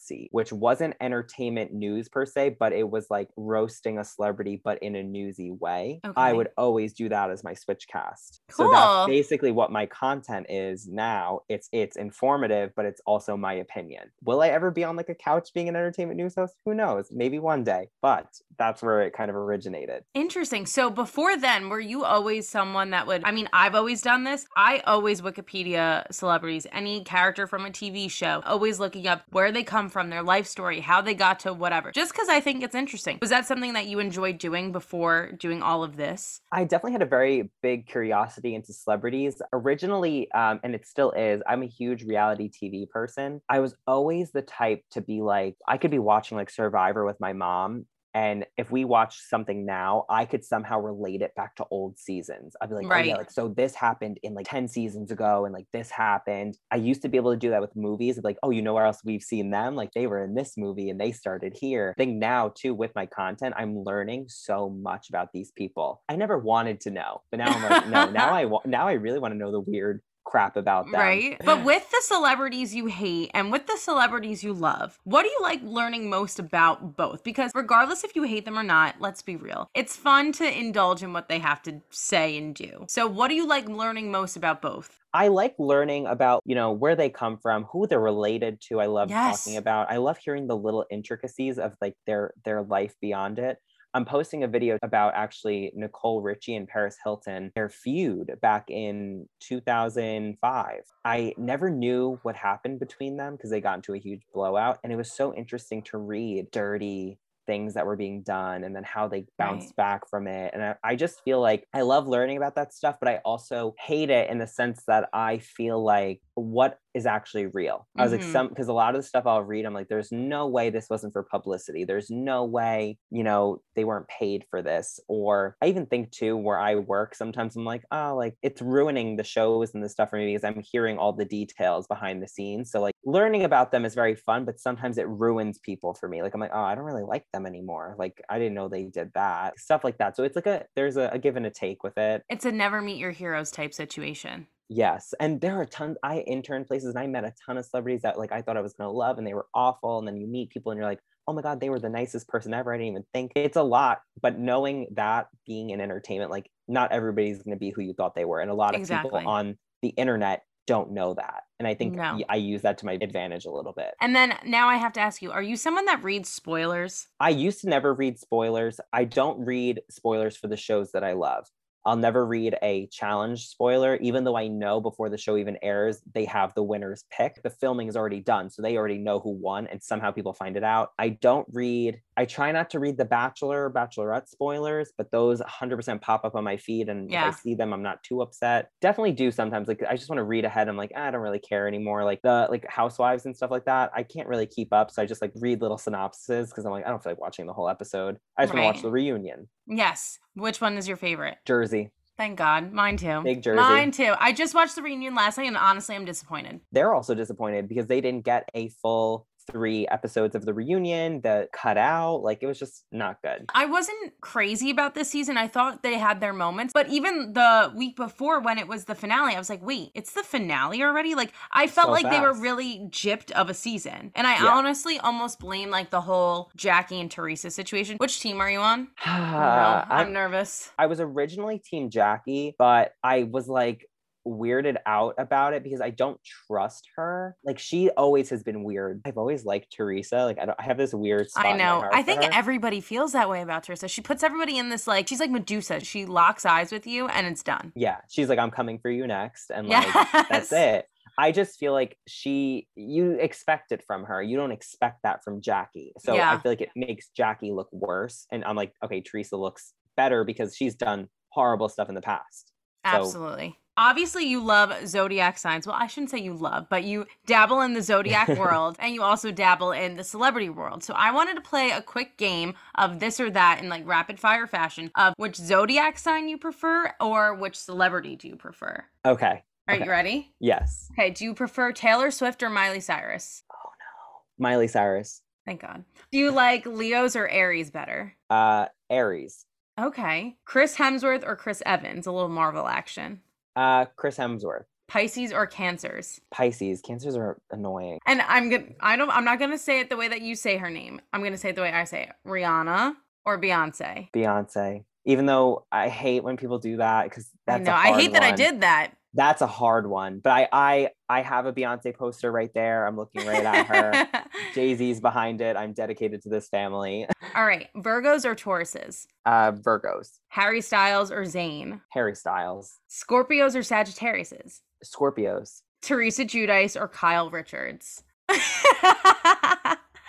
Seat, which wasn't entertainment news per se, but it was like roasting a celebrity, but in a newsy way. Okay. I would always do that as my switch cast. Cool. So that's basically what my content is now. It's it's informative, but it's also my opinion. Will I ever be on like a couch being an entertainment news host? Who knows? Maybe one day. But that's where it kind of originated. Interesting. So before then, were you always someone that would I mean, I've always done this. I always Wikipedia celebrities, any character from a TV show, always looking up where they come from, their life story, how they got to whatever. Just because I think it's interesting. Was that something that you enjoyed doing before doing all of this? I definitely had a very big curiosity into celebrities. Originally, um, and it still is, I'm a huge reality TV person. I was always the type to be like, I could be watching like Survivor with my mom and if we watch something now, I could somehow relate it back to old seasons. I'd be like, right. oh yeah, like so this happened in like 10 seasons ago, and like this happened. I used to be able to do that with movies. Like, oh, you know where else we've seen them? Like they were in this movie and they started here. I think now too with my content, I'm learning so much about these people. I never wanted to know, but now I'm like, no, now I now I really want to know the weird crap about them. Right. But with the celebrities you hate and with the celebrities you love, what do you like learning most about both? Because regardless if you hate them or not, let's be real, it's fun to indulge in what they have to say and do. So, what do you like learning most about both? I like learning about, you know, where they come from, who they're related to. I love Yes. talking about. I love hearing the little intricacies of like their their life beyond it. I'm posting a video about actually Nicole Richie and Paris Hilton, their feud back in 2005. I never knew what happened between them because they got into a huge blowout. And it was so interesting to read dirty things that were being done and then how they bounced Right. back from it. And I, I just feel like I love learning about that stuff, but I also hate it in the sense that I feel like what is actually real. I was like, Mhm. some because a lot of the stuff I'll read, I'm like, there's no way this wasn't for publicity. There's no way, you know, they weren't paid for this. Or I even think too, where I work, sometimes I'm like, oh, like it's ruining the shows and the stuff for me because I'm hearing all the details behind the scenes. So like learning about them is very fun, but sometimes it ruins people for me. Like I'm like, oh, I don't really like them anymore. Like I didn't know they did that. Stuff like that. So it's like a there's a, a give and a take with it. It's a never meet your heroes type situation. Yes. And there are tons I interned places and I met a ton of celebrities that like I thought I was gonna love and they were awful. And then you meet people and you're like, oh my God, they were the nicest person ever. I didn't even think it's a lot. But knowing that being in entertainment, like not everybody's gonna be who you thought they were. And a lot of Exactly. people on the internet don't know that. And I think No. I use that to my advantage a little bit. And then now I have to ask you, are you someone that reads spoilers? I used to never read spoilers. I don't read spoilers for the shows that I love. I'll never read a challenge spoiler, even though I know before the show even airs, they have the winner's pick. The filming is already done, so they already know who won, and somehow people find it out. I don't read, I try not to read the Bachelor, Bachelorette spoilers, but those 100% pop up on my feed. And Yeah. if I see them, I'm not too upset. Definitely do sometimes. Like, I just want to read ahead. I'm like, "Ah, I don't really care anymore. Like, the like Housewives and stuff like that, I can't really keep up. So I just like read little synopses because I'm like, I don't feel like watching the whole episode. I just want to watch the reunion. Yes. Which one is your favorite? Jersey. Thank God. Mine too. Big Jersey. Mine too. I just watched the reunion last night and honestly I'm disappointed. They're also disappointed because they didn't get a full three episodes of the reunion that cut out. Like it was just not good. I wasn't crazy about this season. I thought they had their moments, but even the week before when it was the finale, I was like, wait, it's the finale already? Like, I felt So like they were really gypped of a season. And I Yeah. honestly almost blame like the whole Jackie and Teresa situation. Which team are you on? I'm, I'm nervous. I was originally Team Jackie, but I was like weirded out about it because I don't trust her. Like she always has been weird. I've always liked Teresa. Like I, don't, I have this weird. I know. I think everybody feels that way about Teresa. She puts everybody in this like she's like Medusa. She locks eyes with you and it's done. yeah, she's like, I'm coming for you next, and like Yes. that's it. I just feel like she, you expect it from her. You don't expect that from Jackie. So Yeah. I feel like it makes Jackie look worse. And I'm like, okay, Teresa looks better because she's done horrible stuff in the past. So- Absolutely. Obviously, you love zodiac signs. Well, I shouldn't say you love, but you dabble in the zodiac world and you also dabble in the celebrity world. So, I wanted to play a quick game of this or that in like rapid fire fashion of which zodiac sign you prefer or which celebrity do you prefer. Okay. Are Okay. you ready? Yes. Okay. Do you prefer Taylor Swift or Miley Cyrus? Oh no. Miley Cyrus. Thank God. Do you like Leos or Aries better? Uh, Aries. Okay. Chris Hemsworth or Chris Evans? A little Marvel action. Uh, Chris Hemsworth. Pisces or Cancers? Pisces. Cancers are annoying. And I'm gonna I don't I'm not gonna say it the way that you say her name. I'm gonna say it the way I say it. Rihanna or Beyonce. Beyonce. Even though I hate when people do that because that's no, I hate that I did that. That's a hard one. But I I I have a Beyonce poster right there. I'm looking right at her. Jay Z's behind it. I'm dedicated to this family. All right. Virgos or Tauruses? Uh, Virgos, Harry Styles or Zayn? Harry Styles, Scorpios or Sagittariuses? Scorpios. Teresa Giudice or Kyle Richards?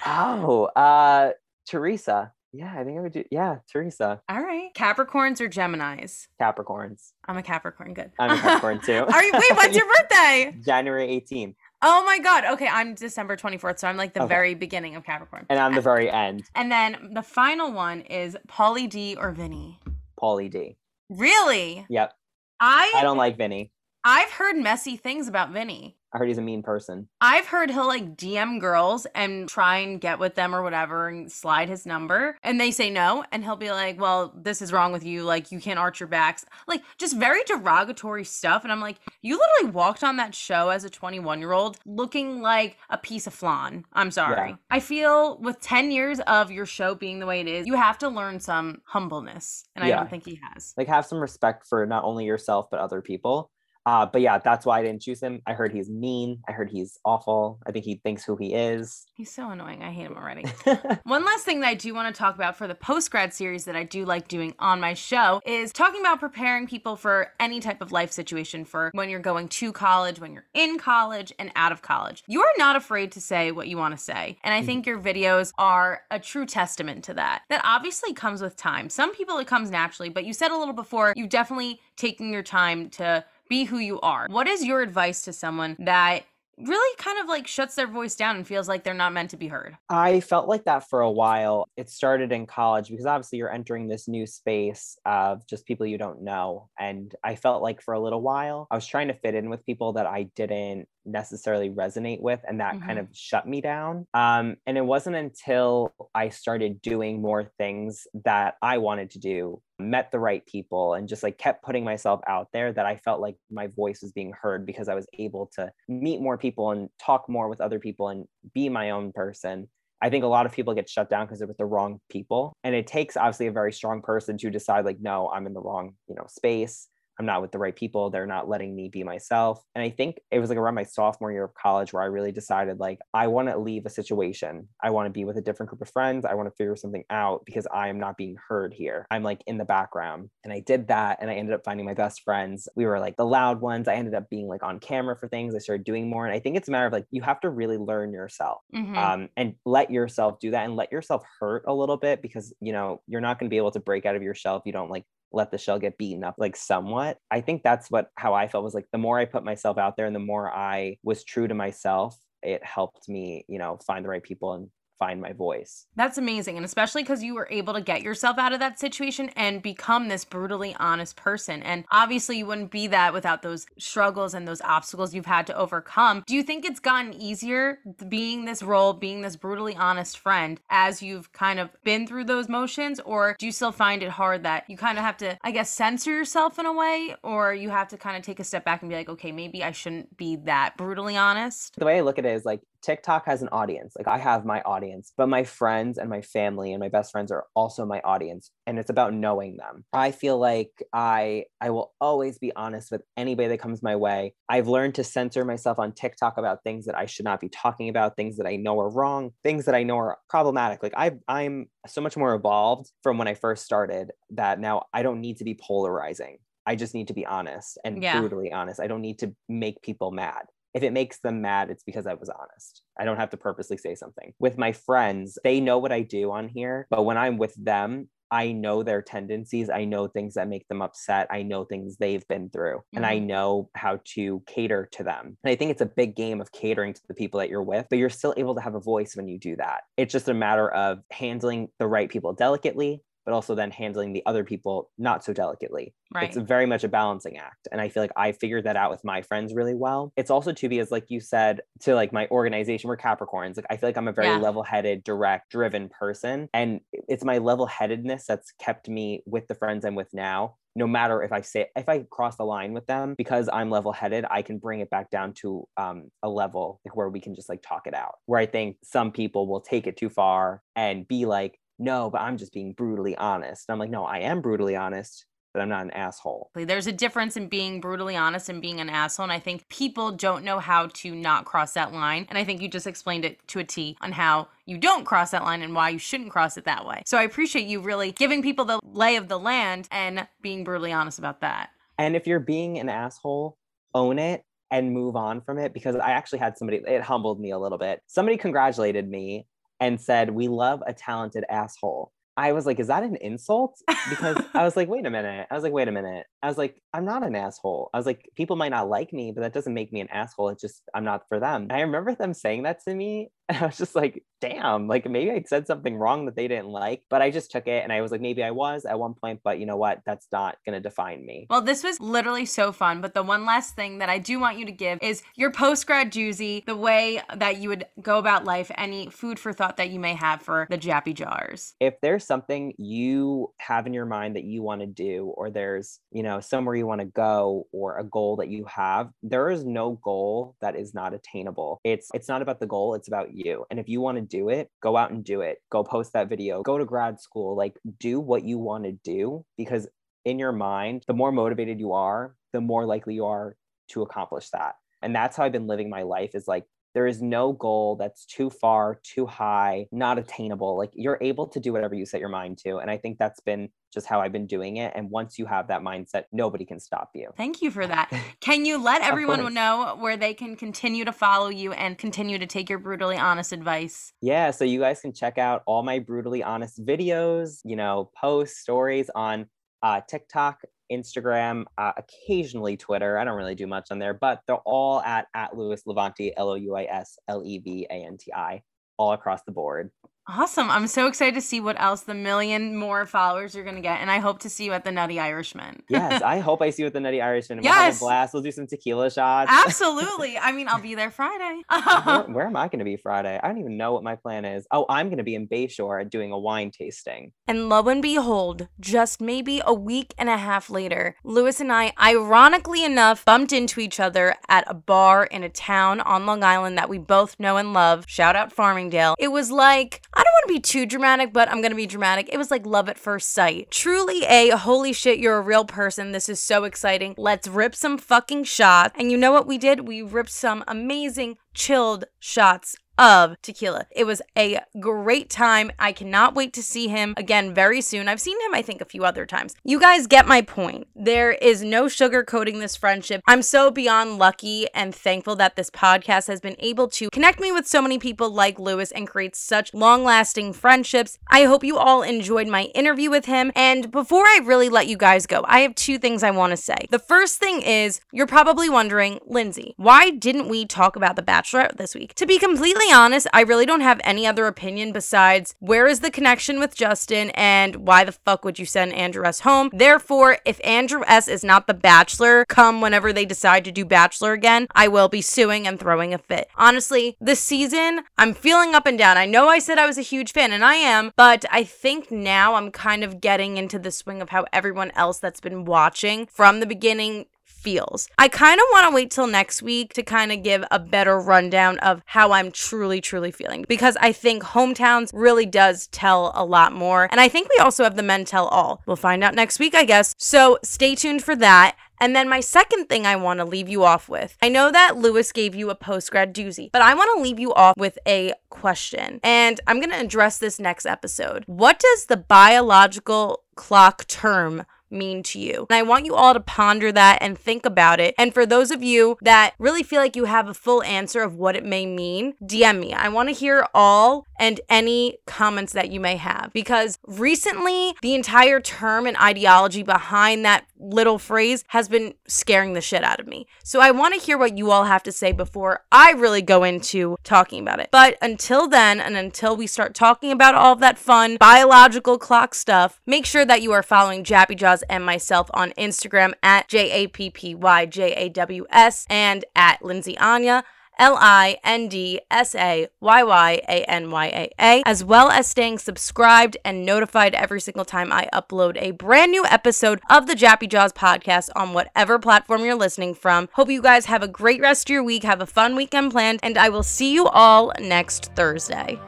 Oh, uh, Teresa. Yeah, I think I would do. Yeah, Teresa. All right. Capricorns or Geminis? Capricorns. I'm a Capricorn. Good. I'm a Capricorn too. Are you? Wait, what's your birthday? January 18th, Oh my God. Okay, I'm December 24th, so I'm like the Okay. very beginning of Capricorn. and I'm the uh, very end. And then the final one is Pauly D or Vinny. Pauly D. Really? Yep. I, I don't like Vinny. I've heard messy things about Vinny. I heard he's a mean person. I've heard he'll like DM girls and try and get with them or whatever and slide his number and they say no and he'll be like, "Well, this is wrong with you. Like you can't arch your backs." Like just very derogatory stuff and I'm like, "You literally walked on that show as a 21-year-old looking like a piece of flan." I'm sorry. Yeah. I feel with 10 years of your show being the way it is, you have to learn some humbleness and I don't think he has. Like, have some respect for not only yourself but other people. Uh, but yeah, that's why I didn't choose him. I heard he's mean. I heard he's awful. I think he thinks who he is. He's so annoying. I hate him already. One last thing that I do want to talk about for the post grad series that I do like doing on my show is talking about preparing people for any type of life situation for when you're going to college, when you're in college, and out of college. You are not afraid to say what you want to say. And I think your videos are a true testament to that. That obviously comes with time. Some people it comes naturally, but you said a little before, you've definitely taken your time to be who you are. What is your advice to someone that really kind of like shuts their voice down and feels like they're not meant to be heard? I felt like that for a while. It started in college because obviously you're entering this new space of just people you don't know. And I felt like for a little while, I was trying to fit in with people that I didn't necessarily resonate with, and that kind Mhm. of shut me down. Um, and it wasn't until I started doing more things that I wanted to do, met the right people, and just like kept putting myself out there that I felt like my voice was being heard because I was able to meet more people and talk more with other people and be my own person. I think a lot of people get shut down because they're with the wrong people. And it takes obviously a very strong person to decide, like, no, I'm in the wrong, you know, space. I'm not with the right people. They're not letting me be myself. And I think it was like around my sophomore year of college where I really decided, like, I want to leave a situation. I want to be with a different group of friends. I want to figure something out because I am not being heard here. I'm like in the background. And I did that. And I ended up finding my best friends. We were like the loud ones. I ended up being like on camera for things. I started doing more. And I think it's a matter of like, you have to really learn yourself Mhm. um, and let yourself do that and let yourself hurt a little bit because you know you're not going to be able to break out of your shell if you don't like let the shell get beaten up like somewhat. I think that's what how i felt was like the more i put myself out there and the more i was true to myself it helped me you know find the right people and find my voice That's amazing. And especially because you were able to get yourself out of that situation and become this brutally honest person. And obviously, you wouldn't be that without those struggles and those obstacles you've had to overcome. Do you think it's gotten easier being this role, being this brutally honest friend as you've kind of been through those motions? Or do you still find it hard that you kind of have to, I guess, censor yourself in a way? Or you have to kind of take a step back and be like, okay, maybe I shouldn't be that brutally honest? the way i look at it is like tiktok has an audience. Like i have my audience but my friends and my family and my best friends are also my audience and it's about knowing them. I feel like i i will always be honest with anybody that comes my way. I've learned to censor myself on tiktok about things that i should not be talking about things that i know are wrong things that i know are problematic. Like i i'm so much more evolved from when i first started that now i don't need to be polarizing. I just need to be honest and Yeah. brutally honest. I don't need to make people mad if it makes them mad, it's because I was honest. I don't have to purposely say something. With my friends, they know what I do on here, but when I'm with them, I know their tendencies. I know things that make them upset. I know things they've been through, and I mm-hmm. know how to cater to them. And I think it's a big game of catering to the people that you're with, but you're still able to have a voice when you do that. It's just a matter of handling the right people delicately, but also then handling the other people not so delicately. Right. it's very much a balancing act and i feel like i figured that out with my friends really well. It's also to be as like you said to like my organization we're capricorns. Like i feel like i'm a very Yeah. level-headed direct driven person and it's my level-headedness that's kept me with the friends i'm with now no matter if i say if i cross the line with them. Because i'm level-headed i can bring it back down to um, a level like where we can just like talk it out. Where i think some people will take it too far and be like no, but I'm just being brutally honest. And I'm like, no, I am brutally honest but I'm not an asshole. There's a difference in being brutally honest and being an asshole. And I think people don't know how to not cross that line. And I think you just explained it to a T on how you don't cross that line and why you shouldn't cross it that way. So I appreciate you really giving people the lay of the land and being brutally honest about that. And if you're being an asshole, own it and move on from it because I actually had somebody, it humbled me a little bit. Somebody congratulated me and said, We love a talented asshole. I was like, is that an insult? Because I was like, wait a minute. I was like, wait a minute. I was like, I'm not an asshole. I was like, people might not like me, but that doesn't make me an asshole. It's just, I'm not for them. I remember them saying that to me. And I was just like, damn, like maybe I said something wrong that they didn't like, but I just took it and I was like, maybe I was at one point, but you know what? That's not going to define me. Well, this was literally so fun. But the one last thing that I do want you to give is your post grad doozy, the way that you would go about life, any food for thought that you may have for the Jappy Jaws. If there's something you have in your mind that you want to do, or there's, you know, somewhere you want to go or a goal that you have, there is no goal that is not attainable. It's it's not about the goal, it's about you. And if you want to do it, go out and do it. Go post that video, go to grad school, like do what you want to do because in your mind, the more motivated you are, the more likely you are to accomplish that. And that's how I've been living my life is like there is no goal that's too far, too high, not attainable. Like you're able to do whatever you set your mind to. And I think that's been just how I've been doing it. And once you have that mindset, nobody can stop you. Thank you for that. Can you let everyone know where they can continue to follow you and continue to take your brutally honest advice? Yeah. So you guys can check out all my brutally honest videos, you know, posts, stories on uh, TikTok, Instagram, uh, occasionally Twitter. I don't really do much on there, but they're all at at Louis Levanti, L O U I S L E V A N T I, all across the board. Awesome. I'm so excited to see what else the million more followers you're going to get. And I hope to see you at the Nutty Irishman. yes, I hope I see you at the Nutty Irishman. We'll yes. have a blast. We'll do some tequila shots. Absolutely. I mean, I'll be there Friday. where, where, am I going to be Friday? I don't even know what my plan is. Oh, I'm going to be in Bayshore doing a wine tasting. And lo and behold, just maybe a week and a half later, Louis and I, ironically enough, bumped into each other at a bar in a town on Long Island that we both know and love. Shout out Farmingdale. It was like, Want to be too dramatic, but I'm going to be dramatic. It was like love at first sight. Truly a holy shit, you're a real person. This is so exciting. Let's rip some fucking shots. And you know what we did? We ripped some amazing chilled shots of tequila. It was a great time. I cannot wait to see him again very soon. I've seen him, I think, a few other times. You guys get my point. There is no sugarcoating this friendship. I'm so beyond lucky and thankful that this podcast has been able to connect me with so many people like Louis and create such long lasting friendships. I hope you all enjoyed my interview with him. And before I really let you guys go, I have two things I want to say. The first thing is you're probably wondering, Lindsay, why didn't we talk about The Bachelorette this week? To be completely completely honest, I really don't have any other opinion besides where is the connection with Justin and why the fuck would you send Andrew S home? Therefore, if Andrew S is not the bachelor come whenever they decide to do bachelor again, I will be suing and throwing a fit. Honestly, this season, I'm feeling up and down. I know I said I was a huge fan and I am, but I think now I'm kind of getting into the swing of how everyone else that's been watching from the beginning feels. I kind of want to wait till next week to kind of give a better rundown of how I'm truly, truly feeling because I think Hometowns really does tell a lot more. And I think we also have the men tell all. We'll find out next week, I guess. So stay tuned for that. And then my second thing I want to leave you off with. I know that Louis gave you a post grad doozy, but I want to leave you off with a question. And I'm going to address this next episode. What does the biological clock term mean to you? And I want you all to ponder that and think about it. And for those of you that really feel like you have a full answer of what it may mean, DM me. I want to hear all and any comments that you may have because recently the entire term and ideology behind that little phrase has been scaring the shit out of me. So I want to hear what you all have to say before I really go into talking about it. But until then, and until we start talking about all of that fun biological clock stuff, make sure that you are following Jappy Jaws and myself on Instagram at J A P P Y J A W S and at Lindsay Anya. L I N D S A Y Y A N Y A A, as well as staying subscribed and notified every single time I upload a brand new episode of the Jappy Jaws podcast on whatever platform you're listening from. Hope you guys have a great rest of your week, have a fun weekend planned, and I will see you all next Thursday.